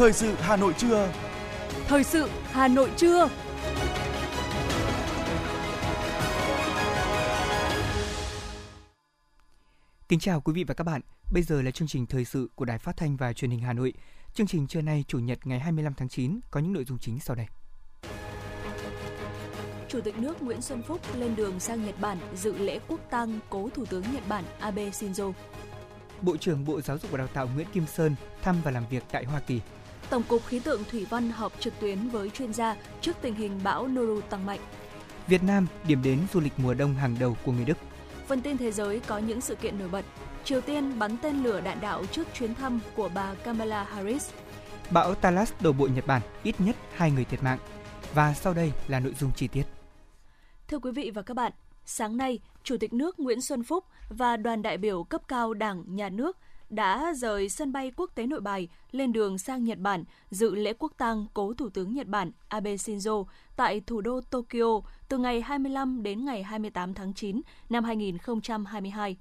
Thời sự Hà Nội trưa. Thời sự Hà Nội trưa. Kính chào quý vị và các bạn. Bây giờ là chương trình thời sự của Đài Phát thanh và Truyền hình Hà Nội. Chương trình trưa nay Chủ nhật ngày 25 tháng 9 có những nội dung chính sau đây. Chủ tịch nước Nguyễn Xuân Phúc lên đường sang Nhật Bản dự lễ quốc tang cố Thủ tướng Nhật Bản Abe Shinzo. Bộ trưởng Bộ Giáo dục và Đào tạo Nguyễn Kim Sơn thăm và làm việc tại Hoa Kỳ. Tổng cục Khí tượng Thủy văn họp trực tuyến với chuyên gia trước tình hình bão Noru tăng mạnh. Việt Nam điểm đến du lịch mùa đông hàng đầu của người Đức. Phần tin thế giới có những sự kiện nổi bật. Triều Tiên bắn tên lửa đạn đạo trước chuyến thăm của bà Kamala Harris. Bão Talas đổ bộ Nhật Bản, ít nhất hai người thiệt mạng. Và sau đây là nội dung chi tiết. Thưa quý vị và các bạn, sáng nay, Chủ tịch nước Nguyễn Xuân Phúc và đoàn đại biểu cấp cao Đảng, Nhà nước đã rời sân bay quốc tế Nội Bài lên đường sang Nhật Bản dự lễ quốc tang cố Thủ tướng Nhật Bản Abe Shinzo tại thủ đô Tokyo từ ngày 25 đến ngày 28 tháng 9 năm 2022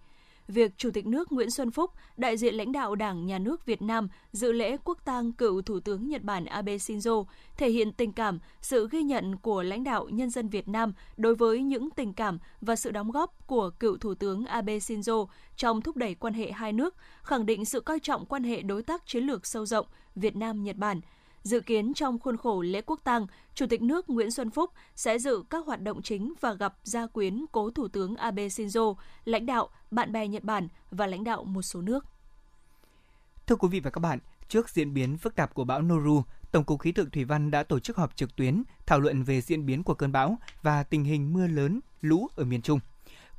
việc Chủ tịch nước Nguyễn Xuân Phúc, đại diện lãnh đạo Đảng, Nhà nước Việt Nam dự lễ quốc tang cựu Thủ tướng Nhật Bản Abe Shinzo thể hiện tình cảm, sự ghi nhận của lãnh đạo nhân dân Việt Nam đối với những tình cảm và sự đóng góp của cựu Thủ tướng Abe Shinzo trong thúc đẩy quan hệ hai nước, khẳng định sự coi trọng quan hệ đối tác chiến lược sâu rộng Việt Nam-Nhật Bản – Dự kiến trong khuôn khổ lễ quốc tang, Chủ tịch nước Nguyễn Xuân Phúc sẽ dự các hoạt động chính và gặp gia quyến cố Thủ tướng Abe Shinzo, lãnh đạo, bạn bè Nhật Bản và lãnh đạo một số nước. Thưa quý vị và các bạn, trước diễn biến phức tạp của bão Noru, Tổng cục Khí tượng Thủy văn đã tổ chức họp trực tuyến thảo luận về diễn biến của cơn bão và tình hình mưa lớn, lũ ở miền Trung.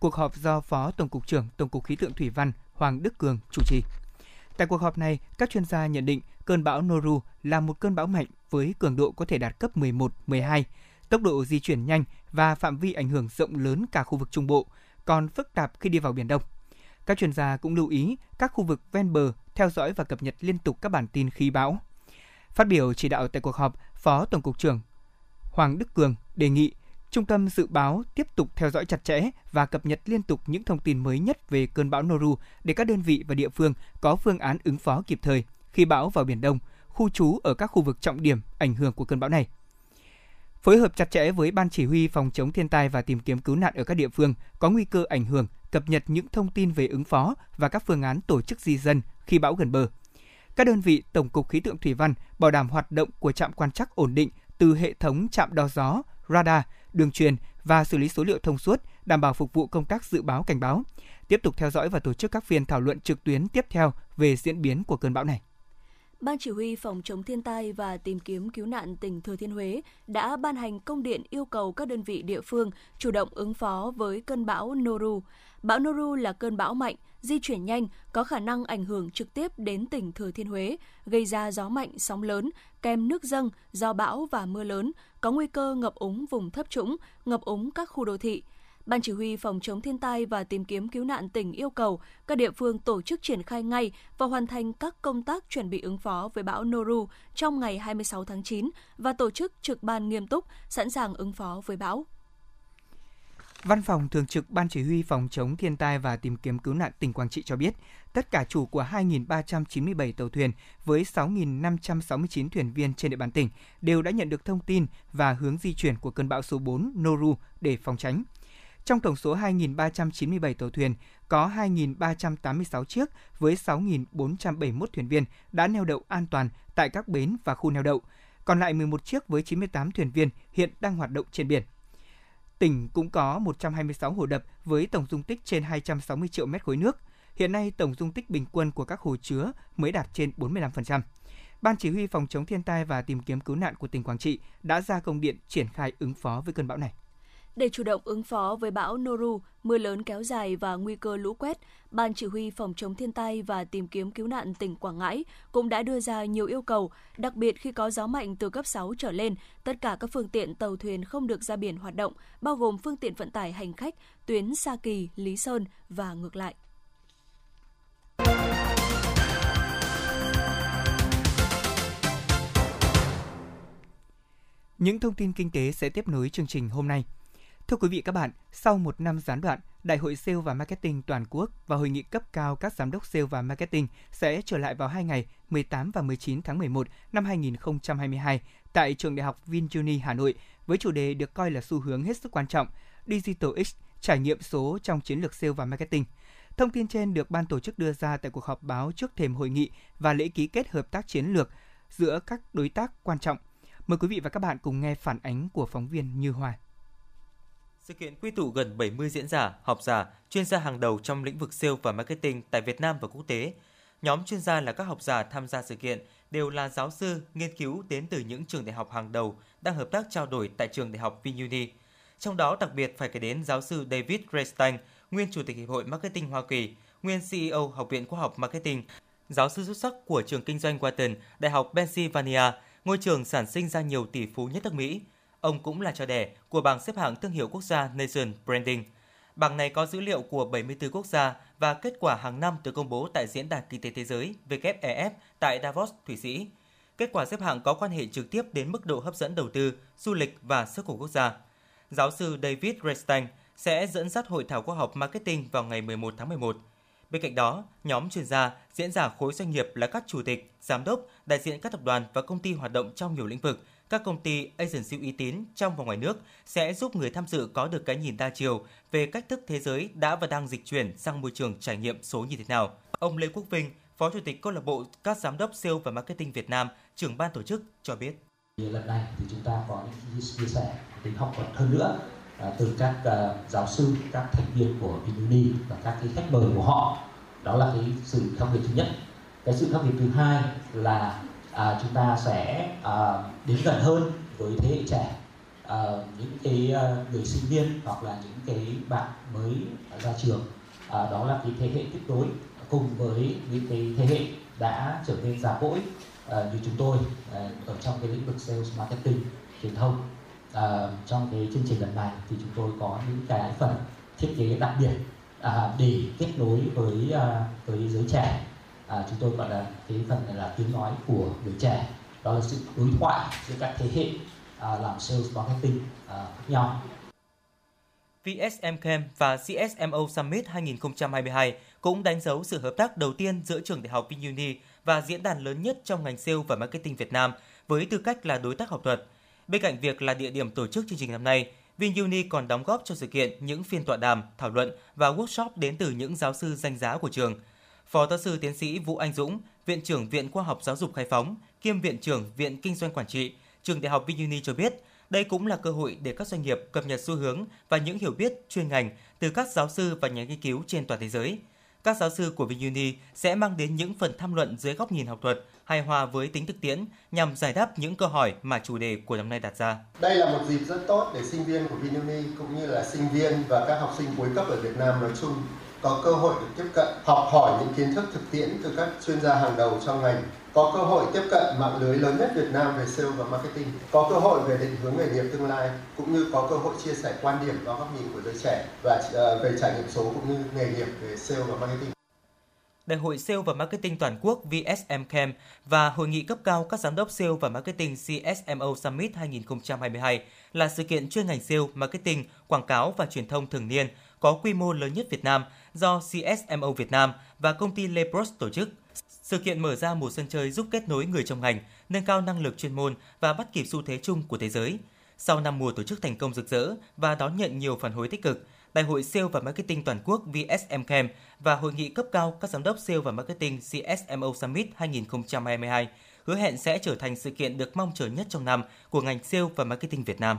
Cuộc họp do Phó Tổng cục trưởng Tổng cục Khí tượng Thủy văn Hoàng Đức Cường chủ trì. Tại cuộc họp này, các chuyên gia nhận định cơn bão Noru là một cơn bão mạnh với cường độ có thể đạt cấp 11, 12, tốc độ di chuyển nhanh và phạm vi ảnh hưởng rộng lớn cả khu vực Trung Bộ, còn phức tạp khi đi vào Biển Đông. Các chuyên gia cũng lưu ý các khu vực ven bờ theo dõi và cập nhật liên tục các bản tin khí bão. Phát biểu chỉ đạo tại cuộc họp, Phó Tổng cục trưởng Hoàng Đức Cường đề nghị Trung tâm Dự báo tiếp tục theo dõi chặt chẽ và cập nhật liên tục những thông tin mới nhất về cơn bão Noru để các đơn vị và địa phương có phương án ứng phó kịp thời khi bão vào Biển Đông, khu trú ở các khu vực trọng điểm ảnh hưởng của cơn bão này. Phối hợp chặt chẽ với Ban Chỉ huy Phòng chống thiên tai và tìm kiếm cứu nạn ở các địa phương có nguy cơ ảnh hưởng, cập nhật những thông tin về ứng phó và các phương án tổ chức di dân khi bão gần bờ. Các đơn vị Tổng cục Khí tượng Thủy văn bảo đảm hoạt động của trạm quan trắc ổn định từ hệ thống trạm đo gió, radar, đường truyền và xử lý số liệu thông suốt, đảm bảo phục vụ công tác dự báo cảnh báo. Tiếp tục theo dõi và tổ chức các phiên thảo luận trực tuyến tiếp theo về diễn biến của cơn bão này. Ban Chỉ huy Phòng chống thiên tai và tìm kiếm cứu nạn tỉnh Thừa Thiên Huế đã ban hành công điện yêu cầu các đơn vị địa phương chủ động ứng phó với cơn bão Noru. Bão Noru là cơn bão mạnh, di chuyển nhanh, có khả năng ảnh hưởng trực tiếp đến tỉnh Thừa Thiên Huế, gây ra gió mạnh, sóng lớn, kèm nước dâng do bão và mưa lớn, có nguy cơ ngập úng vùng thấp trũng, ngập úng các khu đô thị. Ban chỉ huy phòng chống thiên tai và tìm kiếm cứu nạn tỉnh yêu cầu các địa phương tổ chức triển khai ngay và hoàn thành các công tác chuẩn bị ứng phó với bão Noru trong ngày 26 tháng 9 và tổ chức trực ban nghiêm túc, sẵn sàng ứng phó với bão. Văn phòng Thường trực Ban Chỉ huy Phòng chống thiên tai và tìm kiếm cứu nạn tỉnh Quảng Trị cho biết, tất cả chủ của 2.397 tàu thuyền với 6.569 thuyền viên trên địa bàn tỉnh đều đã nhận được thông tin và hướng di chuyển của cơn bão số 4 Noru để phòng tránh. Trong tổng số 2.397 tàu thuyền, có 2.386 chiếc với 6.471 thuyền viên đã neo đậu an toàn tại các bến và khu neo đậu. Còn lại 11 chiếc với 98 thuyền viên hiện đang hoạt động trên biển. Tỉnh cũng có 126 hồ đập với tổng dung tích trên 260 triệu mét khối nước. Hiện nay tổng dung tích bình quân của các hồ chứa mới đạt trên 45%. Ban chỉ huy phòng chống thiên tai và tìm kiếm cứu nạn của tỉnh Quảng Trị đã ra công điện triển khai ứng phó với cơn bão này. Để chủ động ứng phó với bão Noru, mưa lớn kéo dài và nguy cơ lũ quét, Ban Chỉ huy Phòng chống thiên tai và tìm kiếm cứu nạn tỉnh Quảng Ngãi cũng đã đưa ra nhiều yêu cầu, đặc biệt khi có gió mạnh từ cấp 6 trở lên, tất cả các phương tiện tàu thuyền không được ra biển hoạt động, bao gồm phương tiện vận tải hành khách tuyến Sa Kỳ, Lý Sơn và ngược lại. Những thông tin kinh tế sẽ tiếp nối chương trình hôm nay. Thưa quý vị các bạn, sau một năm gián đoạn, Đại hội Sale và Marketing toàn quốc và hội nghị cấp cao các giám đốc sale và marketing sẽ trở lại vào hai ngày 18 và 19 tháng 11 năm 2022 tại trường Đại học VinUni Hà Nội với chủ đề được coi là xu hướng hết sức quan trọng Digital X, trải nghiệm số trong chiến lược sale và marketing. Thông tin trên được ban tổ chức đưa ra tại cuộc họp báo trước thềm hội nghị và lễ ký kết hợp tác chiến lược giữa các đối tác quan trọng. Mời quý vị và các bạn cùng nghe phản ánh của phóng viên Như Hoài. Sự kiện quy tụ gần 70 diễn giả, học giả, chuyên gia hàng đầu trong lĩnh vực sale và marketing tại Việt Nam và quốc tế. Nhóm chuyên gia là các học giả tham gia sự kiện đều là giáo sư, nghiên cứu đến từ những trường đại học hàng đầu đang hợp tác trao đổi tại trường đại học VinUni. Trong đó đặc biệt phải kể đến giáo sư David Grestein, nguyên chủ tịch Hiệp hội Marketing Hoa Kỳ, nguyên CEO Học viện Khoa học Marketing, giáo sư xuất sắc của trường kinh doanh Wharton, Đại học Pennsylvania, ngôi trường sản sinh ra nhiều tỷ phú nhất nước Mỹ. Ông cũng là cha đẻ của bảng xếp hạng thương hiệu quốc gia Nation Branding. Bảng này có dữ liệu của 74 quốc gia và kết quả hàng năm được công bố tại Diễn đàn Kinh tế Thế giới WEF tại Davos, Thụy Sĩ. Kết quả xếp hạng có quan hệ trực tiếp đến mức độ hấp dẫn đầu tư, du lịch và sức của quốc gia. Giáo sư David Restang sẽ dẫn dắt hội thảo khoa học marketing vào ngày 11 tháng 11. Bên cạnh đó, nhóm chuyên gia, diễn giả khối doanh nghiệp là các chủ tịch, giám đốc, đại diện các tập đoàn và công ty hoạt động trong nhiều lĩnh vực, các công ty agency uy tín trong và ngoài nước sẽ giúp người tham dự có được cái nhìn đa chiều về cách thức thế giới đã và đang dịch chuyển sang môi trường trải nghiệm số như thế nào. Ông Lê Quốc Vinh, Phó Chủ tịch câu lạc bộ các giám đốc sale và marketing Việt Nam, trưởng ban tổ chức cho biết. Lần này thì chúng ta có những chia sẻ tính học thuật hơn nữa à, từ các uh, giáo sư, các thành viên của Vinuni và các cái khách mời của họ. Đó là cái sự khác biệt thứ nhất. Cái sự khác biệt thứ hai là à, chúng ta sẽ à, đến gần hơn với thế hệ trẻ à, những cái à, người sinh viên hoặc là những cái bạn mới ra trường. À, đó là cái thế hệ tiếp nối cùng với những cái thế hệ đã trở nên già cỗi à, như chúng tôi à, ở trong cái lĩnh vực sales marketing truyền thông. À, trong cái chương trình lần này thì chúng tôi có những cái phần thiết kế đặc biệt à, để kết nối với à, với giới trẻ à, chúng tôi gọi là cái phần này là tiếng nói của người trẻ. Đó là sự đối thoại giữa các thế hệ à, làm sales marketing à, khác nhau. VSM Camp và CSMO Summit 2022 cũng đánh dấu sự hợp tác đầu tiên giữa trường đại học VinUni và diễn đàn lớn nhất trong ngành sale và marketing Việt Nam với tư cách là đối tác học thuật. Bên cạnh việc là địa điểm tổ chức chương trình năm nay, VinUni còn đóng góp cho sự kiện những phiên tọa đàm, thảo luận và workshop đến từ những giáo sư danh giá của trường – Phó giáo sư tiến sĩ Vũ Anh Dũng, Viện trưởng Viện Khoa học Giáo dục Khai Phóng, kiêm Viện trưởng Viện Kinh doanh Quản trị, Trường Đại học VinUni cho biết, đây cũng là cơ hội để các doanh nghiệp cập nhật xu hướng và những hiểu biết chuyên ngành từ các giáo sư và nhà nghiên cứu trên toàn thế giới. Các giáo sư của VinUni sẽ mang đến những phần tham luận dưới góc nhìn học thuật, hài hòa với tính thực tiễn nhằm giải đáp những câu hỏi mà chủ đề của năm nay đặt ra. Đây là một dịp rất tốt để sinh viên của VinUni cũng như là sinh viên và các học sinh cuối cấp ở Việt Nam nói chung có cơ hội được tiếp cận học hỏi những kiến thức thực tiễn từ các chuyên gia hàng đầu trong ngành có cơ hội tiếp cận mạng lưới lớn nhất Việt Nam về sale và marketing, có cơ hội về định hướng nghề nghiệp tương lai, cũng như có cơ hội chia sẻ quan điểm và góc nhìn của giới trẻ và uh, về trải nghiệm số cũng như nghề nghiệp về sale và marketing. Đại hội Sale và Marketing toàn quốc VSM Camp và Hội nghị cấp cao các giám đốc Sale và Marketing CSMO Summit 2022 là sự kiện chuyên ngành Sale, Marketing, Quảng cáo và Truyền thông thường niên có quy mô lớn nhất Việt Nam do CSMO Việt Nam và công ty Lepros tổ chức. Sự kiện mở ra một sân chơi giúp kết nối người trong ngành, nâng cao năng lực chuyên môn và bắt kịp xu thế chung của thế giới. Sau năm mùa tổ chức thành công rực rỡ và đón nhận nhiều phản hồi tích cực, Đại hội Sale và Marketing toàn quốc VSMCAM và Hội nghị cấp cao các giám đốc Sale và Marketing CSMO Summit 2022 hứa hẹn sẽ trở thành sự kiện được mong chờ nhất trong năm của ngành Sale và Marketing Việt Nam.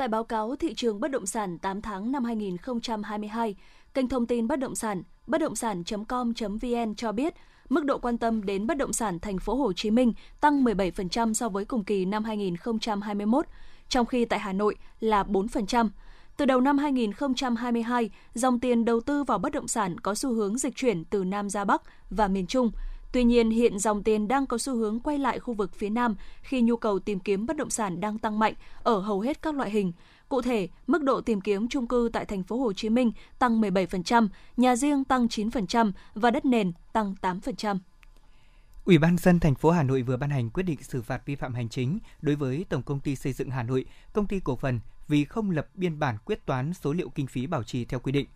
tại báo cáo thị trường bất động sản 8 tháng năm 2022, Kênh thông tin bất động sản, bất động sản.com.vn cho biết, mức độ quan tâm đến bất động sản thành phố Hồ Chí Minh tăng 17% so với cùng kỳ năm 2021, trong khi tại Hà Nội là 4%. Từ đầu năm 2022, dòng tiền đầu tư vào bất động sản có xu hướng dịch chuyển từ Nam ra Bắc và miền Trung. Tuy nhiên, hiện dòng tiền đang có xu hướng quay lại khu vực phía Nam khi nhu cầu tìm kiếm bất động sản đang tăng mạnh ở hầu hết các loại hình. Cụ thể, mức độ tìm kiếm chung cư tại thành phố Hồ Chí Minh tăng 17%, nhà riêng tăng 9% và đất nền tăng 8%. Ủy ban dân thành phố Hà Nội vừa ban hành quyết định xử phạt vi phạm hành chính đối với Tổng công ty xây dựng Hà Nội, công ty cổ phần vì không lập biên bản quyết toán số liệu kinh phí bảo trì theo quy định.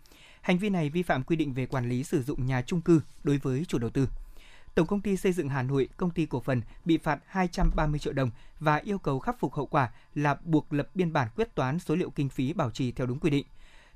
Hành vi này vi phạm quy định về quản lý sử dụng nhà trung cư đối với chủ đầu tư. Tổng công ty xây dựng Hà Nội, công ty cổ phần bị phạt 230 triệu đồng và yêu cầu khắc phục hậu quả là buộc lập biên bản quyết toán số liệu kinh phí bảo trì theo đúng quy định.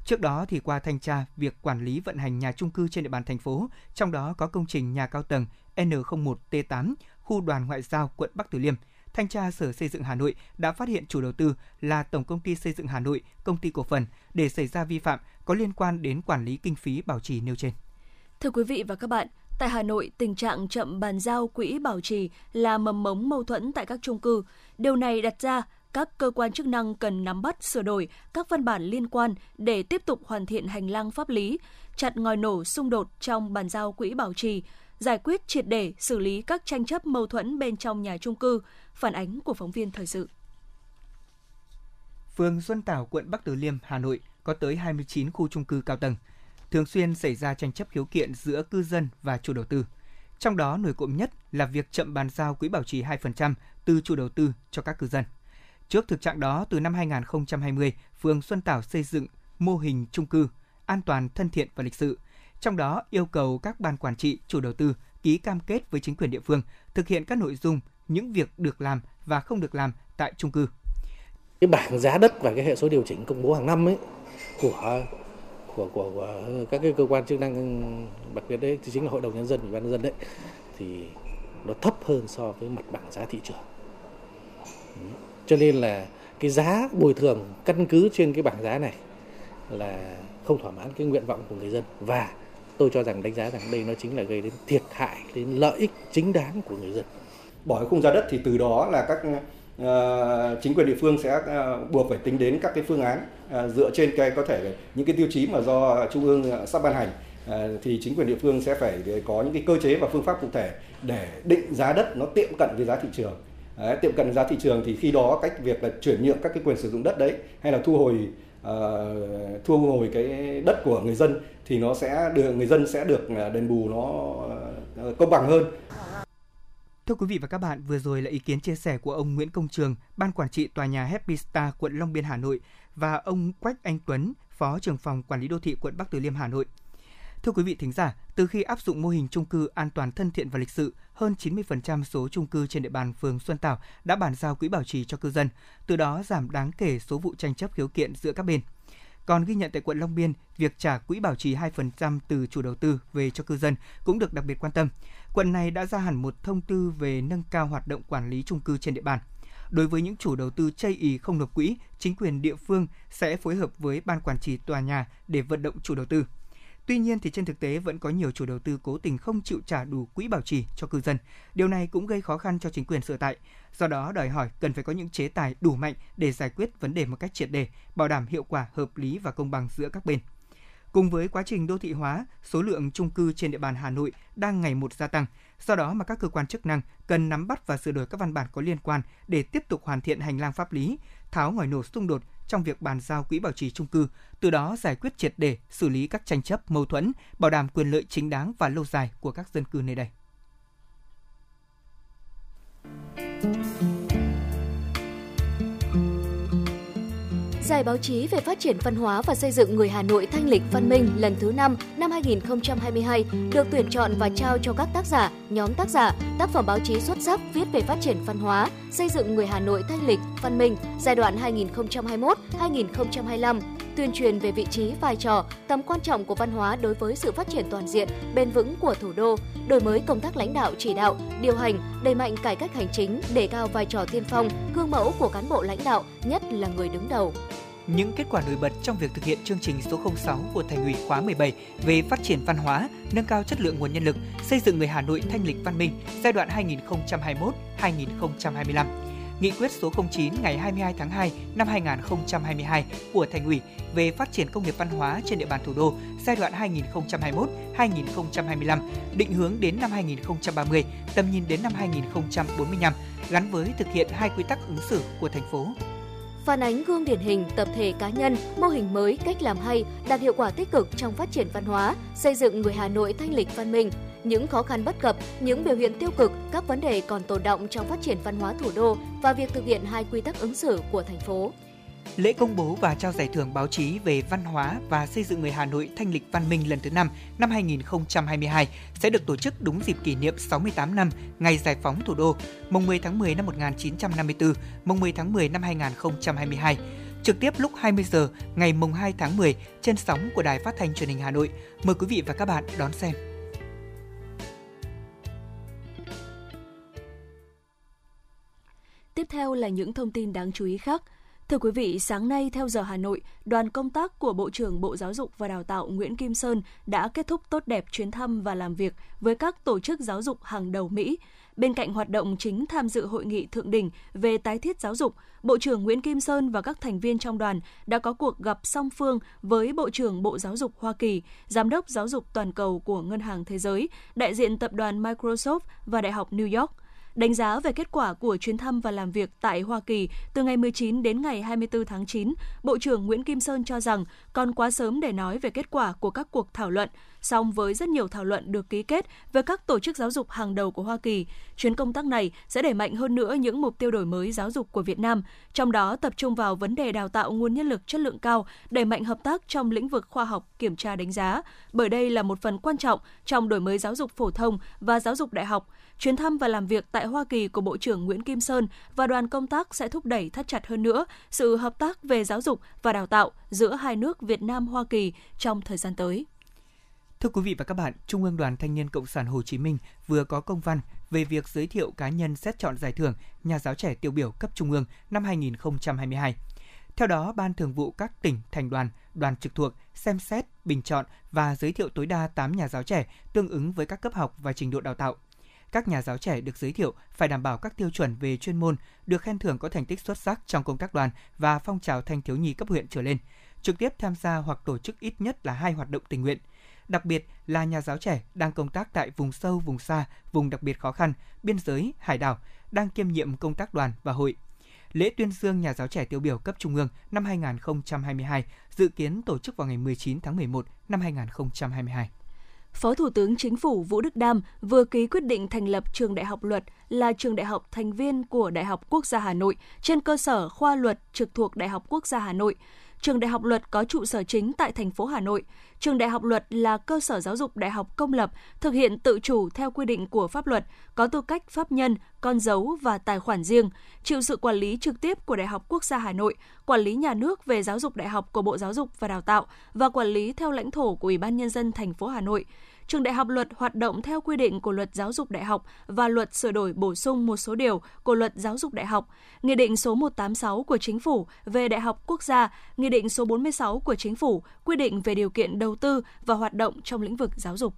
Trước đó thì qua thanh tra việc quản lý vận hành nhà trung cư trên địa bàn thành phố, trong đó có công trình nhà cao tầng N01T8, khu đoàn ngoại giao quận Bắc Từ Liêm, thanh tra Sở Xây dựng Hà Nội đã phát hiện chủ đầu tư là Tổng công ty Xây dựng Hà Nội, công ty cổ phần để xảy ra vi phạm có liên quan đến quản lý kinh phí bảo trì nêu trên. Thưa quý vị và các bạn, Tại Hà Nội, tình trạng chậm bàn giao quỹ bảo trì là mầm mống mâu thuẫn tại các trung cư. Điều này đặt ra các cơ quan chức năng cần nắm bắt sửa đổi các văn bản liên quan để tiếp tục hoàn thiện hành lang pháp lý, chặt ngòi nổ xung đột trong bàn giao quỹ bảo trì, giải quyết triệt để xử lý các tranh chấp mâu thuẫn bên trong nhà trung cư, phản ánh của phóng viên thời sự. Phường Xuân Tảo, quận Bắc Từ Liêm, Hà Nội có tới 29 khu trung cư cao tầng thường xuyên xảy ra tranh chấp khiếu kiện giữa cư dân và chủ đầu tư. Trong đó nổi cộm nhất là việc chậm bàn giao quỹ bảo trì 2% từ chủ đầu tư cho các cư dân. Trước thực trạng đó, từ năm 2020, phường Xuân Tảo xây dựng mô hình trung cư an toàn, thân thiện và lịch sự. Trong đó yêu cầu các ban quản trị, chủ đầu tư ký cam kết với chính quyền địa phương thực hiện các nội dung, những việc được làm và không được làm tại trung cư. Cái bảng giá đất và cái hệ số điều chỉnh công bố hàng năm ấy của của, của, của các cái cơ quan chức năng đặc biệt đấy thì chính là hội đồng nhân dân ủy ban nhân dân đấy thì nó thấp hơn so với mặt bằng giá thị trường. Cho nên là cái giá bồi thường căn cứ trên cái bảng giá này là không thỏa mãn cái nguyện vọng của người dân. Và tôi cho rằng đánh giá rằng đây nó chính là gây đến thiệt hại đến lợi ích chính đáng của người dân. Bỏ khung giá đất thì từ đó là các uh, chính quyền địa phương sẽ uh, buộc phải tính đến các cái phương án À, dựa trên cái có thể những cái tiêu chí mà do trung ương à, sắp ban hành à, thì chính quyền địa phương sẽ phải có những cái cơ chế và phương pháp cụ thể để định giá đất nó tiệm cận với giá thị trường. Đấy, tiệm cận giá thị trường thì khi đó cách việc là chuyển nhượng các cái quyền sử dụng đất đấy hay là thu hồi uh, thu hồi cái đất của người dân thì nó sẽ được người dân sẽ được đền bù nó công bằng hơn. Thưa quý vị và các bạn, vừa rồi là ý kiến chia sẻ của ông Nguyễn Công Trường, ban quản trị tòa nhà Happy Star quận Long Biên Hà Nội và ông Quách Anh Tuấn, phó trưởng phòng quản lý đô thị quận Bắc Từ Liêm Hà Nội. Thưa quý vị thính giả, từ khi áp dụng mô hình chung cư an toàn thân thiện và lịch sự, hơn 90% số chung cư trên địa bàn phường Xuân Tảo đã bàn giao quỹ bảo trì cho cư dân, từ đó giảm đáng kể số vụ tranh chấp khiếu kiện giữa các bên. Còn ghi nhận tại quận Long Biên, việc trả quỹ bảo trì 2% từ chủ đầu tư về cho cư dân cũng được đặc biệt quan tâm. Quận này đã ra hẳn một thông tư về nâng cao hoạt động quản lý chung cư trên địa bàn. Đối với những chủ đầu tư chây ý không nộp quỹ, chính quyền địa phương sẽ phối hợp với ban quản trị tòa nhà để vận động chủ đầu tư. Tuy nhiên thì trên thực tế vẫn có nhiều chủ đầu tư cố tình không chịu trả đủ quỹ bảo trì cho cư dân. Điều này cũng gây khó khăn cho chính quyền sở tại. Do đó đòi hỏi cần phải có những chế tài đủ mạnh để giải quyết vấn đề một cách triệt đề, bảo đảm hiệu quả hợp lý và công bằng giữa các bên. Cùng với quá trình đô thị hóa, số lượng chung cư trên địa bàn Hà Nội đang ngày một gia tăng. Do đó mà các cơ quan chức năng cần nắm bắt và sửa đổi các văn bản có liên quan để tiếp tục hoàn thiện hành lang pháp lý, tháo ngòi nổ xung đột trong việc bàn giao quỹ bảo trì chung cư, từ đó giải quyết triệt để, xử lý các tranh chấp, mâu thuẫn, bảo đảm quyền lợi chính đáng và lâu dài của các dân cư nơi đây. Giải báo chí về phát triển văn hóa và xây dựng người Hà Nội thanh lịch văn minh lần thứ 5 năm 2022 được tuyển chọn và trao cho các tác giả, nhóm tác giả, tác phẩm báo chí xuất sắc viết về phát triển văn hóa, xây dựng người Hà Nội thanh lịch văn minh giai đoạn 2021-2025 tuyên truyền về vị trí, vai trò, tầm quan trọng của văn hóa đối với sự phát triển toàn diện, bền vững của thủ đô, đổi mới công tác lãnh đạo chỉ đạo, điều hành, đẩy mạnh cải cách hành chính, đề cao vai trò tiên phong, gương mẫu của cán bộ lãnh đạo, nhất là người đứng đầu. Những kết quả nổi bật trong việc thực hiện chương trình số 06 của Thành ủy khóa 17 về phát triển văn hóa, nâng cao chất lượng nguồn nhân lực, xây dựng người Hà Nội thanh lịch văn minh giai đoạn 2021-2025 Nghị quyết số 09 ngày 22 tháng 2 năm 2022 của Thành ủy về phát triển công nghiệp văn hóa trên địa bàn thủ đô giai đoạn 2021-2025, định hướng đến năm 2030, tầm nhìn đến năm 2045, gắn với thực hiện hai quy tắc ứng xử của thành phố phản ánh gương điển hình tập thể cá nhân, mô hình mới, cách làm hay, đạt hiệu quả tích cực trong phát triển văn hóa, xây dựng người Hà Nội thanh lịch văn minh. Những khó khăn bất cập, những biểu hiện tiêu cực, các vấn đề còn tồn động trong phát triển văn hóa thủ đô và việc thực hiện hai quy tắc ứng xử của thành phố. Lễ công bố và trao giải thưởng báo chí về văn hóa và xây dựng người Hà Nội thanh lịch văn minh lần thứ 5 năm 2022 sẽ được tổ chức đúng dịp kỷ niệm 68 năm ngày giải phóng thủ đô, mùng 10 tháng 10 năm 1954, mùng 10 tháng 10 năm 2022 trực tiếp lúc 20 giờ ngày mùng 2 tháng 10 trên sóng của Đài Phát thanh Truyền hình Hà Nội. Mời quý vị và các bạn đón xem. Theo là những thông tin đáng chú ý khác. Thưa quý vị, sáng nay theo giờ Hà Nội, đoàn công tác của Bộ trưởng Bộ Giáo dục và Đào tạo Nguyễn Kim Sơn đã kết thúc tốt đẹp chuyến thăm và làm việc với các tổ chức giáo dục hàng đầu Mỹ. Bên cạnh hoạt động chính tham dự hội nghị thượng đỉnh về tái thiết giáo dục, Bộ trưởng Nguyễn Kim Sơn và các thành viên trong đoàn đã có cuộc gặp song phương với Bộ trưởng Bộ Giáo dục Hoa Kỳ, Giám đốc Giáo dục Toàn cầu của Ngân hàng Thế giới, đại diện tập đoàn Microsoft và Đại học New York – Đánh giá về kết quả của chuyến thăm và làm việc tại Hoa Kỳ từ ngày 19 đến ngày 24 tháng 9, Bộ trưởng Nguyễn Kim Sơn cho rằng còn quá sớm để nói về kết quả của các cuộc thảo luận, song với rất nhiều thảo luận được ký kết với các tổ chức giáo dục hàng đầu của Hoa Kỳ, chuyến công tác này sẽ đẩy mạnh hơn nữa những mục tiêu đổi mới giáo dục của Việt Nam, trong đó tập trung vào vấn đề đào tạo nguồn nhân lực chất lượng cao, đẩy mạnh hợp tác trong lĩnh vực khoa học, kiểm tra đánh giá, bởi đây là một phần quan trọng trong đổi mới giáo dục phổ thông và giáo dục đại học. Chuyến thăm và làm việc tại Hoa Kỳ của Bộ trưởng Nguyễn Kim Sơn và đoàn công tác sẽ thúc đẩy thắt chặt hơn nữa sự hợp tác về giáo dục và đào tạo giữa hai nước Việt Nam Hoa Kỳ trong thời gian tới. Thưa quý vị và các bạn, Trung ương Đoàn Thanh niên Cộng sản Hồ Chí Minh vừa có công văn về việc giới thiệu cá nhân xét chọn giải thưởng Nhà giáo trẻ tiêu biểu cấp Trung ương năm 2022. Theo đó, Ban Thường vụ các tỉnh, thành đoàn, đoàn trực thuộc xem xét, bình chọn và giới thiệu tối đa 8 nhà giáo trẻ tương ứng với các cấp học và trình độ đào tạo các nhà giáo trẻ được giới thiệu phải đảm bảo các tiêu chuẩn về chuyên môn, được khen thưởng có thành tích xuất sắc trong công tác đoàn và phong trào thanh thiếu nhi cấp huyện trở lên, trực tiếp tham gia hoặc tổ chức ít nhất là hai hoạt động tình nguyện. Đặc biệt là nhà giáo trẻ đang công tác tại vùng sâu, vùng xa, vùng đặc biệt khó khăn, biên giới, hải đảo, đang kiêm nhiệm công tác đoàn và hội. Lễ tuyên dương nhà giáo trẻ tiêu biểu cấp trung ương năm 2022 dự kiến tổ chức vào ngày 19 tháng 11 năm 2022. Phó Thủ tướng Chính phủ Vũ Đức Đam vừa ký quyết định thành lập trường Đại học Luật là trường đại học thành viên của Đại học Quốc gia Hà Nội trên cơ sở khoa luật trực thuộc Đại học Quốc gia Hà Nội. Trường Đại học Luật có trụ sở chính tại thành phố Hà Nội. Trường Đại học Luật là cơ sở giáo dục đại học công lập, thực hiện tự chủ theo quy định của pháp luật, có tư cách pháp nhân, con dấu và tài khoản riêng, chịu sự quản lý trực tiếp của Đại học Quốc gia Hà Nội, quản lý nhà nước về giáo dục đại học của Bộ Giáo dục và Đào tạo và quản lý theo lãnh thổ của Ủy ban nhân dân thành phố Hà Nội trường đại học luật hoạt động theo quy định của luật giáo dục đại học và luật sửa đổi bổ sung một số điều của luật giáo dục đại học, Nghị định số 186 của Chính phủ về Đại học Quốc gia, Nghị định số 46 của Chính phủ quy định về điều kiện đầu tư và hoạt động trong lĩnh vực giáo dục.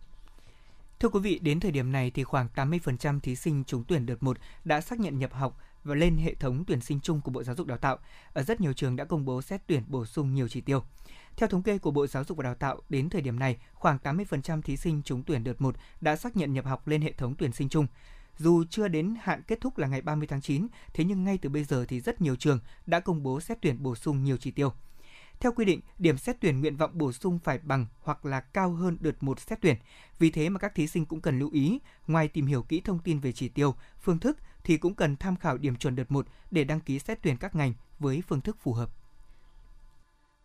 Thưa quý vị, đến thời điểm này thì khoảng 80% thí sinh trúng tuyển đợt 1 đã xác nhận nhập học và lên hệ thống tuyển sinh chung của Bộ Giáo dục Đào tạo. Ở rất nhiều trường đã công bố xét tuyển bổ sung nhiều chỉ tiêu. Theo thống kê của Bộ Giáo dục và Đào tạo, đến thời điểm này, khoảng 80% thí sinh trúng tuyển đợt 1 đã xác nhận nhập học lên hệ thống tuyển sinh chung. Dù chưa đến hạn kết thúc là ngày 30 tháng 9, thế nhưng ngay từ bây giờ thì rất nhiều trường đã công bố xét tuyển bổ sung nhiều chỉ tiêu. Theo quy định, điểm xét tuyển nguyện vọng bổ sung phải bằng hoặc là cao hơn đợt 1 xét tuyển. Vì thế mà các thí sinh cũng cần lưu ý, ngoài tìm hiểu kỹ thông tin về chỉ tiêu, phương thức thì cũng cần tham khảo điểm chuẩn đợt 1 để đăng ký xét tuyển các ngành với phương thức phù hợp.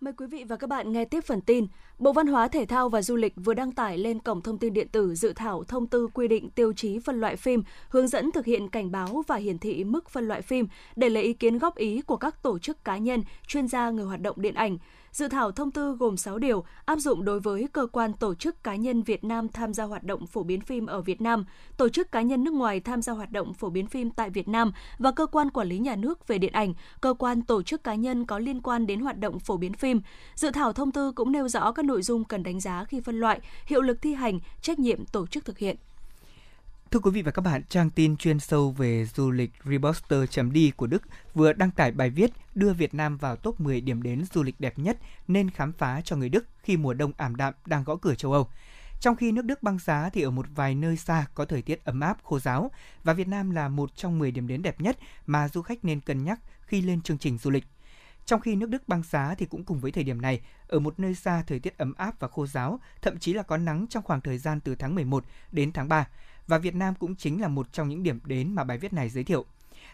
Mời quý vị và các bạn nghe tiếp phần tin. Bộ Văn hóa Thể thao và Du lịch vừa đăng tải lên cổng thông tin điện tử dự thảo thông tư quy định tiêu chí phân loại phim, hướng dẫn thực hiện cảnh báo và hiển thị mức phân loại phim để lấy ý kiến góp ý của các tổ chức cá nhân, chuyên gia người hoạt động điện ảnh. Dự thảo thông tư gồm 6 điều áp dụng đối với cơ quan tổ chức cá nhân Việt Nam tham gia hoạt động phổ biến phim ở Việt Nam, tổ chức cá nhân nước ngoài tham gia hoạt động phổ biến phim tại Việt Nam và cơ quan quản lý nhà nước về điện ảnh, cơ quan tổ chức cá nhân có liên quan đến hoạt động phổ biến phim. Dự thảo thông tư cũng nêu rõ các nội dung cần đánh giá khi phân loại, hiệu lực thi hành, trách nhiệm tổ chức thực hiện. Thưa quý vị và các bạn, trang tin chuyên sâu về du lịch Reposter.de của Đức vừa đăng tải bài viết đưa Việt Nam vào top 10 điểm đến du lịch đẹp nhất nên khám phá cho người Đức khi mùa đông ảm đạm đang gõ cửa châu Âu. Trong khi nước Đức băng giá thì ở một vài nơi xa có thời tiết ấm áp, khô giáo và Việt Nam là một trong 10 điểm đến đẹp nhất mà du khách nên cân nhắc khi lên chương trình du lịch. Trong khi nước Đức băng giá thì cũng cùng với thời điểm này, ở một nơi xa thời tiết ấm áp và khô giáo, thậm chí là có nắng trong khoảng thời gian từ tháng 11 đến tháng 3 và Việt Nam cũng chính là một trong những điểm đến mà bài viết này giới thiệu.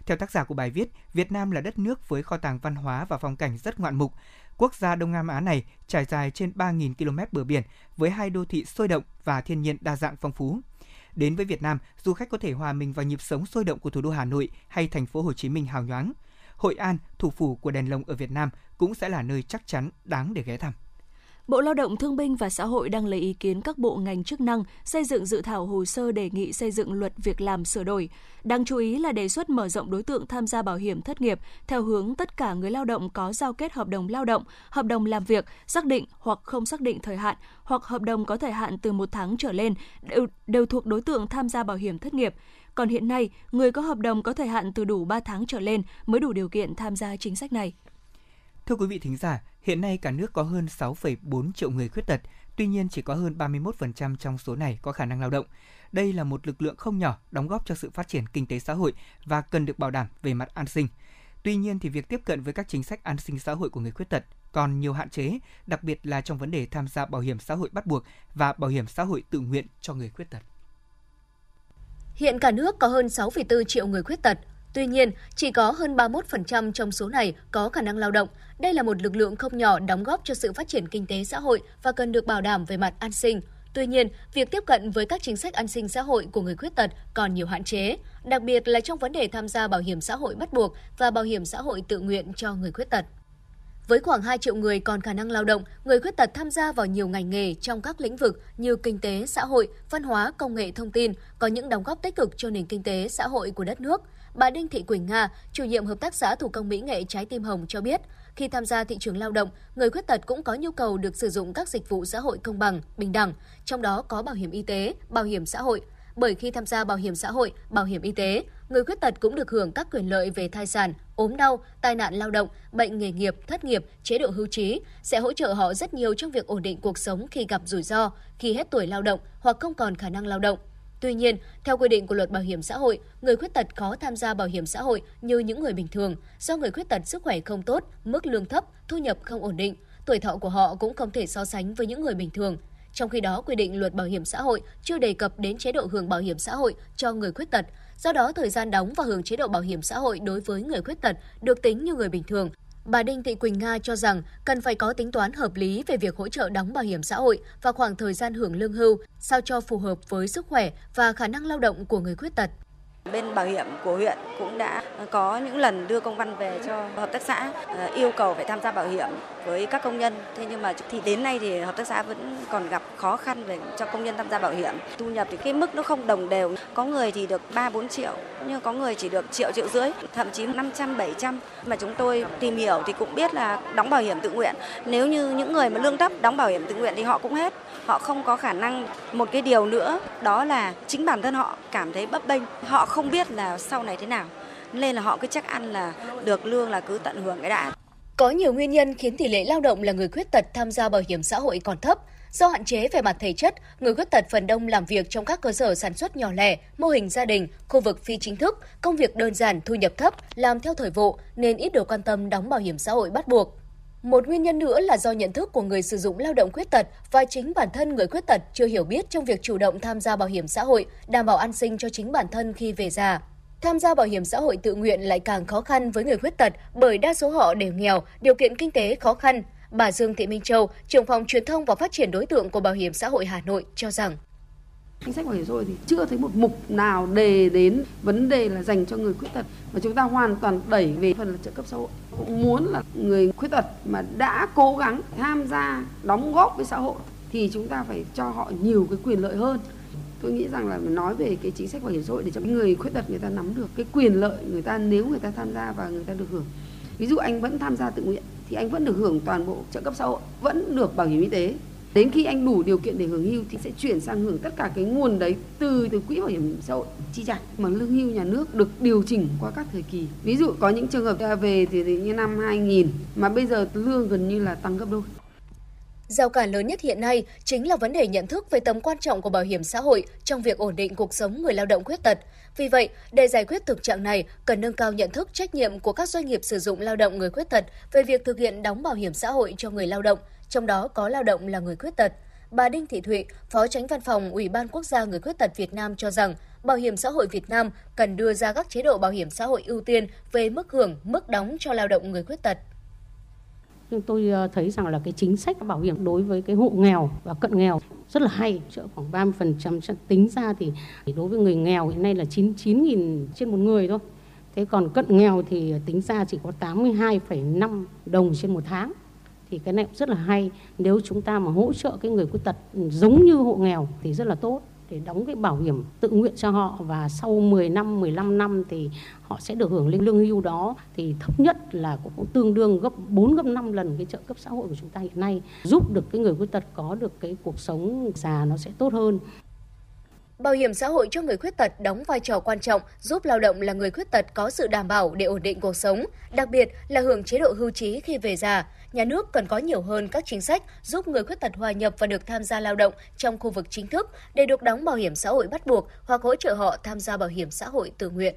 Theo tác giả của bài viết, Việt Nam là đất nước với kho tàng văn hóa và phong cảnh rất ngoạn mục. Quốc gia Đông Nam Á này trải dài trên 3.000 km bờ biển với hai đô thị sôi động và thiên nhiên đa dạng phong phú. Đến với Việt Nam, du khách có thể hòa mình vào nhịp sống sôi động của thủ đô Hà Nội hay thành phố Hồ Chí Minh hào nhoáng. Hội An, thủ phủ của đèn lồng ở Việt Nam cũng sẽ là nơi chắc chắn đáng để ghé thăm. Bộ Lao động Thương binh và Xã hội đang lấy ý kiến các bộ ngành chức năng xây dựng dự thảo hồ sơ đề nghị xây dựng luật việc làm sửa đổi. Đáng chú ý là đề xuất mở rộng đối tượng tham gia bảo hiểm thất nghiệp theo hướng tất cả người lao động có giao kết hợp đồng lao động, hợp đồng làm việc, xác định hoặc không xác định thời hạn, hoặc hợp đồng có thời hạn từ một tháng trở lên đều, đều thuộc đối tượng tham gia bảo hiểm thất nghiệp. Còn hiện nay, người có hợp đồng có thời hạn từ đủ 3 tháng trở lên mới đủ điều kiện tham gia chính sách này. Thưa quý vị thính giả, hiện nay cả nước có hơn 6,4 triệu người khuyết tật, tuy nhiên chỉ có hơn 31% trong số này có khả năng lao động. Đây là một lực lượng không nhỏ đóng góp cho sự phát triển kinh tế xã hội và cần được bảo đảm về mặt an sinh. Tuy nhiên thì việc tiếp cận với các chính sách an sinh xã hội của người khuyết tật còn nhiều hạn chế, đặc biệt là trong vấn đề tham gia bảo hiểm xã hội bắt buộc và bảo hiểm xã hội tự nguyện cho người khuyết tật. Hiện cả nước có hơn 6,4 triệu người khuyết tật, Tuy nhiên, chỉ có hơn 31% trong số này có khả năng lao động. Đây là một lực lượng không nhỏ đóng góp cho sự phát triển kinh tế xã hội và cần được bảo đảm về mặt an sinh. Tuy nhiên, việc tiếp cận với các chính sách an sinh xã hội của người khuyết tật còn nhiều hạn chế, đặc biệt là trong vấn đề tham gia bảo hiểm xã hội bắt buộc và bảo hiểm xã hội tự nguyện cho người khuyết tật. Với khoảng 2 triệu người còn khả năng lao động, người khuyết tật tham gia vào nhiều ngành nghề trong các lĩnh vực như kinh tế, xã hội, văn hóa, công nghệ thông tin, có những đóng góp tích cực cho nền kinh tế, xã hội của đất nước. Bà Đinh Thị Quỳnh Nga, chủ nhiệm hợp tác xã thủ công mỹ nghệ Trái tim hồng cho biết, khi tham gia thị trường lao động, người khuyết tật cũng có nhu cầu được sử dụng các dịch vụ xã hội công bằng, bình đẳng, trong đó có bảo hiểm y tế, bảo hiểm xã hội. Bởi khi tham gia bảo hiểm xã hội, bảo hiểm y tế, người khuyết tật cũng được hưởng các quyền lợi về thai sản, ốm đau, tai nạn lao động, bệnh nghề nghiệp, thất nghiệp, chế độ hưu trí, sẽ hỗ trợ họ rất nhiều trong việc ổn định cuộc sống khi gặp rủi ro, khi hết tuổi lao động hoặc không còn khả năng lao động. Tuy nhiên, theo quy định của luật bảo hiểm xã hội, người khuyết tật khó tham gia bảo hiểm xã hội như những người bình thường do người khuyết tật sức khỏe không tốt, mức lương thấp, thu nhập không ổn định, tuổi thọ của họ cũng không thể so sánh với những người bình thường. Trong khi đó, quy định luật bảo hiểm xã hội chưa đề cập đến chế độ hưởng bảo hiểm xã hội cho người khuyết tật. Do đó, thời gian đóng và hưởng chế độ bảo hiểm xã hội đối với người khuyết tật được tính như người bình thường Bà Đinh Thị Quỳnh Nga cho rằng cần phải có tính toán hợp lý về việc hỗ trợ đóng bảo hiểm xã hội và khoảng thời gian hưởng lương hưu sao cho phù hợp với sức khỏe và khả năng lao động của người khuyết tật. Bên bảo hiểm của huyện cũng đã có những lần đưa công văn về cho hợp tác xã ờ, yêu cầu phải tham gia bảo hiểm với các công nhân. Thế nhưng mà thì đến nay thì hợp tác xã vẫn còn gặp khó khăn về cho công nhân tham gia bảo hiểm. Thu nhập thì cái mức nó không đồng đều. Có người thì được 3 4 triệu nhưng có người chỉ được triệu triệu rưỡi, thậm chí 500 700. Mà chúng tôi tìm hiểu thì cũng biết là đóng bảo hiểm tự nguyện. Nếu như những người mà lương thấp đóng bảo hiểm tự nguyện thì họ cũng hết. Họ không có khả năng một cái điều nữa đó là chính bản thân họ cảm thấy bấp bênh. Họ không biết là sau này thế nào nên là họ cứ chắc ăn là được lương là cứ tận hưởng cái đã. Có nhiều nguyên nhân khiến tỷ lệ lao động là người khuyết tật tham gia bảo hiểm xã hội còn thấp. Do hạn chế về mặt thể chất, người khuyết tật phần đông làm việc trong các cơ sở sản xuất nhỏ lẻ, mô hình gia đình, khu vực phi chính thức, công việc đơn giản, thu nhập thấp, làm theo thời vụ nên ít được quan tâm đóng bảo hiểm xã hội bắt buộc. Một nguyên nhân nữa là do nhận thức của người sử dụng lao động khuyết tật và chính bản thân người khuyết tật chưa hiểu biết trong việc chủ động tham gia bảo hiểm xã hội, đảm bảo an sinh cho chính bản thân khi về già. Tham gia bảo hiểm xã hội tự nguyện lại càng khó khăn với người khuyết tật bởi đa số họ đều nghèo, điều kiện kinh tế khó khăn. Bà Dương Thị Minh Châu, trưởng phòng truyền thông và phát triển đối tượng của Bảo hiểm xã hội Hà Nội cho rằng chính sách bảo hiểm xã hội thì chưa thấy một mục nào đề đến vấn đề là dành cho người khuyết tật và chúng ta hoàn toàn đẩy về phần là trợ cấp xã hội cũng muốn là người khuyết tật mà đã cố gắng tham gia, đóng góp với xã hội thì chúng ta phải cho họ nhiều cái quyền lợi hơn. Tôi nghĩ rằng là nói về cái chính sách bảo hiểm xã hội để cho người khuyết tật người ta nắm được cái quyền lợi người ta nếu người ta tham gia và người ta được hưởng. Ví dụ anh vẫn tham gia tự nguyện thì anh vẫn được hưởng toàn bộ trợ cấp xã hội, vẫn được bảo hiểm y tế. Đến khi anh đủ điều kiện để hưởng hưu thì sẽ chuyển sang hưởng tất cả cái nguồn đấy từ từ quỹ bảo hiểm xã hội chi trả mà lương hưu nhà nước được điều chỉnh qua các thời kỳ. Ví dụ có những trường hợp về thì, thì như năm 2000 mà bây giờ lương gần như là tăng gấp đôi. Giao cản lớn nhất hiện nay chính là vấn đề nhận thức về tầm quan trọng của bảo hiểm xã hội trong việc ổn định cuộc sống người lao động khuyết tật. Vì vậy, để giải quyết thực trạng này, cần nâng cao nhận thức trách nhiệm của các doanh nghiệp sử dụng lao động người khuyết tật về việc thực hiện đóng bảo hiểm xã hội cho người lao động, trong đó có lao động là người khuyết tật. Bà Đinh Thị Thụy, Phó Tránh Văn phòng Ủy ban Quốc gia Người khuyết tật Việt Nam cho rằng, Bảo hiểm xã hội Việt Nam cần đưa ra các chế độ bảo hiểm xã hội ưu tiên về mức hưởng, mức đóng cho lao động người khuyết tật nhưng tôi ờ, thấy rằng là cái chính sách bảo hiểm đối với cái hộ nghèo và cận nghèo rất là hay, trợ khoảng 30% tính ra thì đối với người nghèo hiện nay là 99 nghìn trên một người thôi. Thế còn cận nghèo thì tính ra chỉ có 82,5 đồng trên một tháng. Thì cái này cũng rất là hay. Nếu chúng ta mà hỗ trợ cái người khuyết tật ừ, giống như hộ nghèo thì rất là tốt để đóng cái bảo hiểm tự nguyện cho họ và sau 10 năm, 15 năm thì họ sẽ được hưởng lương lương hưu đó thì thấp nhất là cũng tương đương gấp 4 gấp 5 lần cái trợ cấp xã hội của chúng ta hiện nay giúp được cái người khuyết tật có được cái cuộc sống già nó sẽ tốt hơn. Bảo hiểm xã hội cho người khuyết tật đóng vai trò quan trọng giúp lao động là người khuyết tật có sự đảm bảo để ổn định cuộc sống, đặc biệt là hưởng chế độ hưu trí khi về già. Nhà nước cần có nhiều hơn các chính sách giúp người khuyết tật hòa nhập và được tham gia lao động trong khu vực chính thức để được đóng bảo hiểm xã hội bắt buộc hoặc hỗ trợ họ tham gia bảo hiểm xã hội tự nguyện.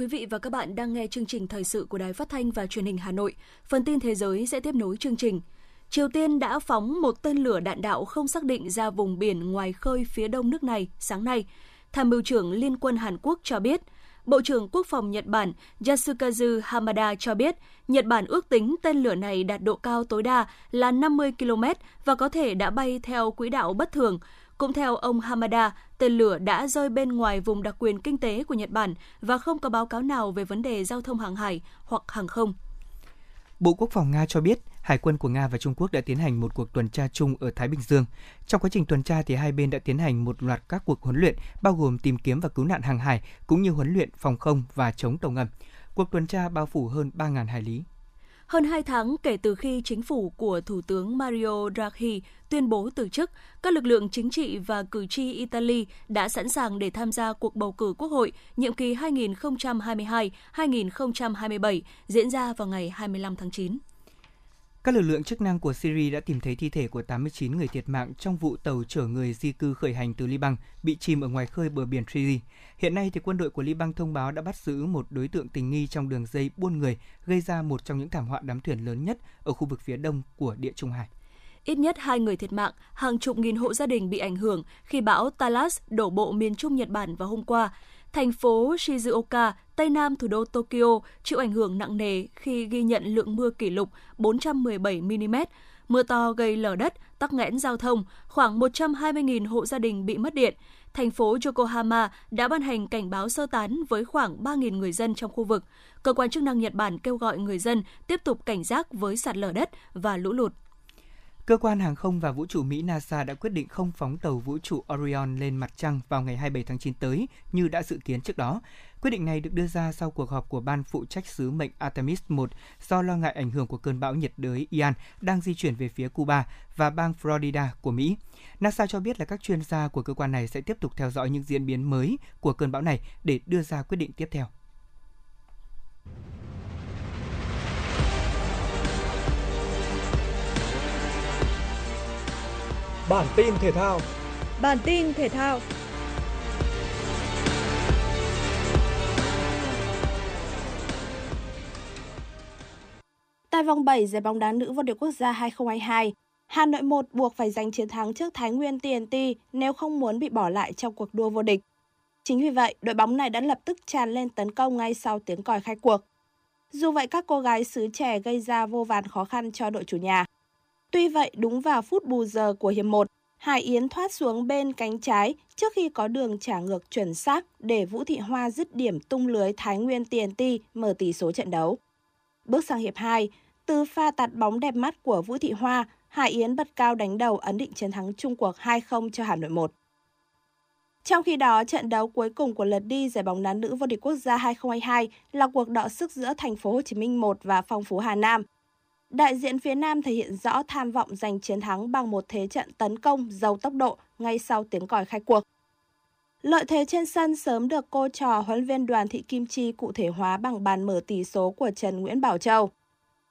Quý vị và các bạn đang nghe chương trình thời sự của Đài Phát thanh và Truyền hình Hà Nội. Phần tin thế giới sẽ tiếp nối chương trình. Triều Tiên đã phóng một tên lửa đạn đạo không xác định ra vùng biển ngoài khơi phía đông nước này sáng nay. Tham mưu trưởng Liên quân Hàn Quốc cho biết, Bộ trưởng Quốc phòng Nhật Bản Yasukazu Hamada cho biết, Nhật Bản ước tính tên lửa này đạt độ cao tối đa là 50 km và có thể đã bay theo quỹ đạo bất thường, cũng theo ông Hamada, tên lửa đã rơi bên ngoài vùng đặc quyền kinh tế của Nhật Bản và không có báo cáo nào về vấn đề giao thông hàng hải hoặc hàng không. Bộ Quốc phòng Nga cho biết, Hải quân của Nga và Trung Quốc đã tiến hành một cuộc tuần tra chung ở Thái Bình Dương. Trong quá trình tuần tra thì hai bên đã tiến hành một loạt các cuộc huấn luyện bao gồm tìm kiếm và cứu nạn hàng hải cũng như huấn luyện phòng không và chống tàu ngầm. Cuộc tuần tra bao phủ hơn 3.000 hải lý. Hơn 2 tháng kể từ khi chính phủ của Thủ tướng Mario Draghi tuyên bố từ chức, các lực lượng chính trị và cử tri Italy đã sẵn sàng để tham gia cuộc bầu cử quốc hội nhiệm kỳ 2022-2027 diễn ra vào ngày 25 tháng 9. Các lực lượng chức năng của Syria đã tìm thấy thi thể của 89 người thiệt mạng trong vụ tàu chở người di cư khởi hành từ Liban bị chìm ở ngoài khơi bờ biển Syria. Hiện nay thì quân đội của Liban thông báo đã bắt giữ một đối tượng tình nghi trong đường dây buôn người gây ra một trong những thảm họa đám thuyền lớn nhất ở khu vực phía đông của Địa Trung Hải. Ít nhất hai người thiệt mạng, hàng chục nghìn hộ gia đình bị ảnh hưởng khi bão Talas đổ bộ miền Trung Nhật Bản vào hôm qua. Thành phố Shizuoka, tây nam thủ đô Tokyo, chịu ảnh hưởng nặng nề khi ghi nhận lượng mưa kỷ lục 417 mm. Mưa to gây lở đất, tắc nghẽn giao thông, khoảng 120.000 hộ gia đình bị mất điện. Thành phố Yokohama đã ban hành cảnh báo sơ tán với khoảng 3.000 người dân trong khu vực. Cơ quan chức năng Nhật Bản kêu gọi người dân tiếp tục cảnh giác với sạt lở đất và lũ lụt. Cơ quan hàng không và vũ trụ Mỹ NASA đã quyết định không phóng tàu vũ trụ Orion lên mặt trăng vào ngày 27 tháng 9 tới như đã dự kiến trước đó. Quyết định này được đưa ra sau cuộc họp của ban phụ trách sứ mệnh Artemis 1 do lo ngại ảnh hưởng của cơn bão nhiệt đới Ian đang di chuyển về phía Cuba và bang Florida của Mỹ. NASA cho biết là các chuyên gia của cơ quan này sẽ tiếp tục theo dõi những diễn biến mới của cơn bão này để đưa ra quyết định tiếp theo. Bản tin thể thao. Bản tin thể thao. Tại vòng 7 giải bóng đá nữ vô địch quốc gia 2022, Hà Nội 1 buộc phải giành chiến thắng trước Thái Nguyên TNT nếu không muốn bị bỏ lại trong cuộc đua vô địch. Chính vì vậy, đội bóng này đã lập tức tràn lên tấn công ngay sau tiếng còi khai cuộc. Dù vậy, các cô gái xứ trẻ gây ra vô vàn khó khăn cho đội chủ nhà. Tuy vậy, đúng vào phút bù giờ của hiệp 1, Hải Yến thoát xuống bên cánh trái trước khi có đường trả ngược chuẩn xác để Vũ Thị Hoa dứt điểm tung lưới Thái Nguyên TNT mở tỷ số trận đấu. Bước sang hiệp 2, từ pha tạt bóng đẹp mắt của Vũ Thị Hoa, Hải Yến bật cao đánh đầu ấn định chiến thắng chung cuộc 2-0 cho Hà Nội 1. Trong khi đó, trận đấu cuối cùng của lượt đi giải bóng đá nữ vô địch quốc gia 2022 là cuộc đọ sức giữa thành phố Hồ Chí Minh 1 và Phong Phú Hà Nam. Đại diện phía Nam thể hiện rõ tham vọng giành chiến thắng bằng một thế trận tấn công giàu tốc độ ngay sau tiếng còi khai cuộc. Lợi thế trên sân sớm được cô trò huấn viên đoàn thị Kim Chi cụ thể hóa bằng bàn mở tỷ số của Trần Nguyễn Bảo Châu.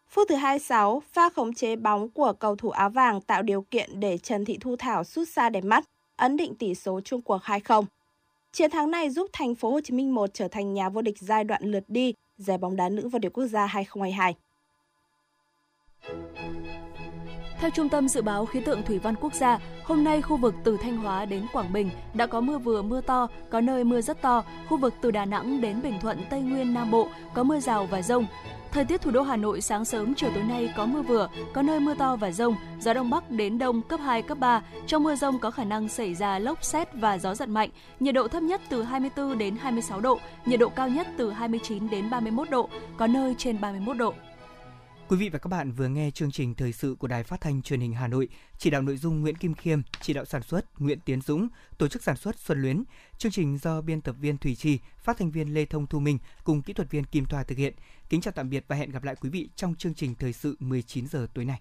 Phút thứ 26, pha khống chế bóng của cầu thủ áo vàng tạo điều kiện để Trần Thị Thu Thảo sút xa đẹp mắt, ấn định tỷ số chung cuộc 2-0. Chiến thắng này giúp thành phố Hồ Chí Minh 1 trở thành nhà vô địch giai đoạn lượt đi giải bóng đá nữ vô địch quốc gia 2022. Theo Trung tâm Dự báo Khí tượng Thủy văn Quốc gia, hôm nay khu vực từ Thanh Hóa đến Quảng Bình đã có mưa vừa mưa to, có nơi mưa rất to. Khu vực từ Đà Nẵng đến Bình Thuận, Tây Nguyên, Nam Bộ có mưa rào và rông. Thời tiết thủ đô Hà Nội sáng sớm chiều tối nay có mưa vừa, có nơi mưa to và rông, gió đông bắc đến đông cấp 2, cấp 3. Trong mưa rông có khả năng xảy ra lốc xét và gió giật mạnh. Nhiệt độ thấp nhất từ 24 đến 26 độ, nhiệt độ cao nhất từ 29 đến 31 độ, có nơi trên 31 độ. Quý vị và các bạn vừa nghe chương trình thời sự của Đài Phát thanh Truyền hình Hà Nội, chỉ đạo nội dung Nguyễn Kim Khiêm, chỉ đạo sản xuất Nguyễn Tiến Dũng, tổ chức sản xuất Xuân Luyến. Chương trình do biên tập viên Thủy Trì, phát thanh viên Lê Thông Thu Minh cùng kỹ thuật viên Kim Thoa thực hiện. Kính chào tạm biệt và hẹn gặp lại quý vị trong chương trình thời sự 19 giờ tối nay.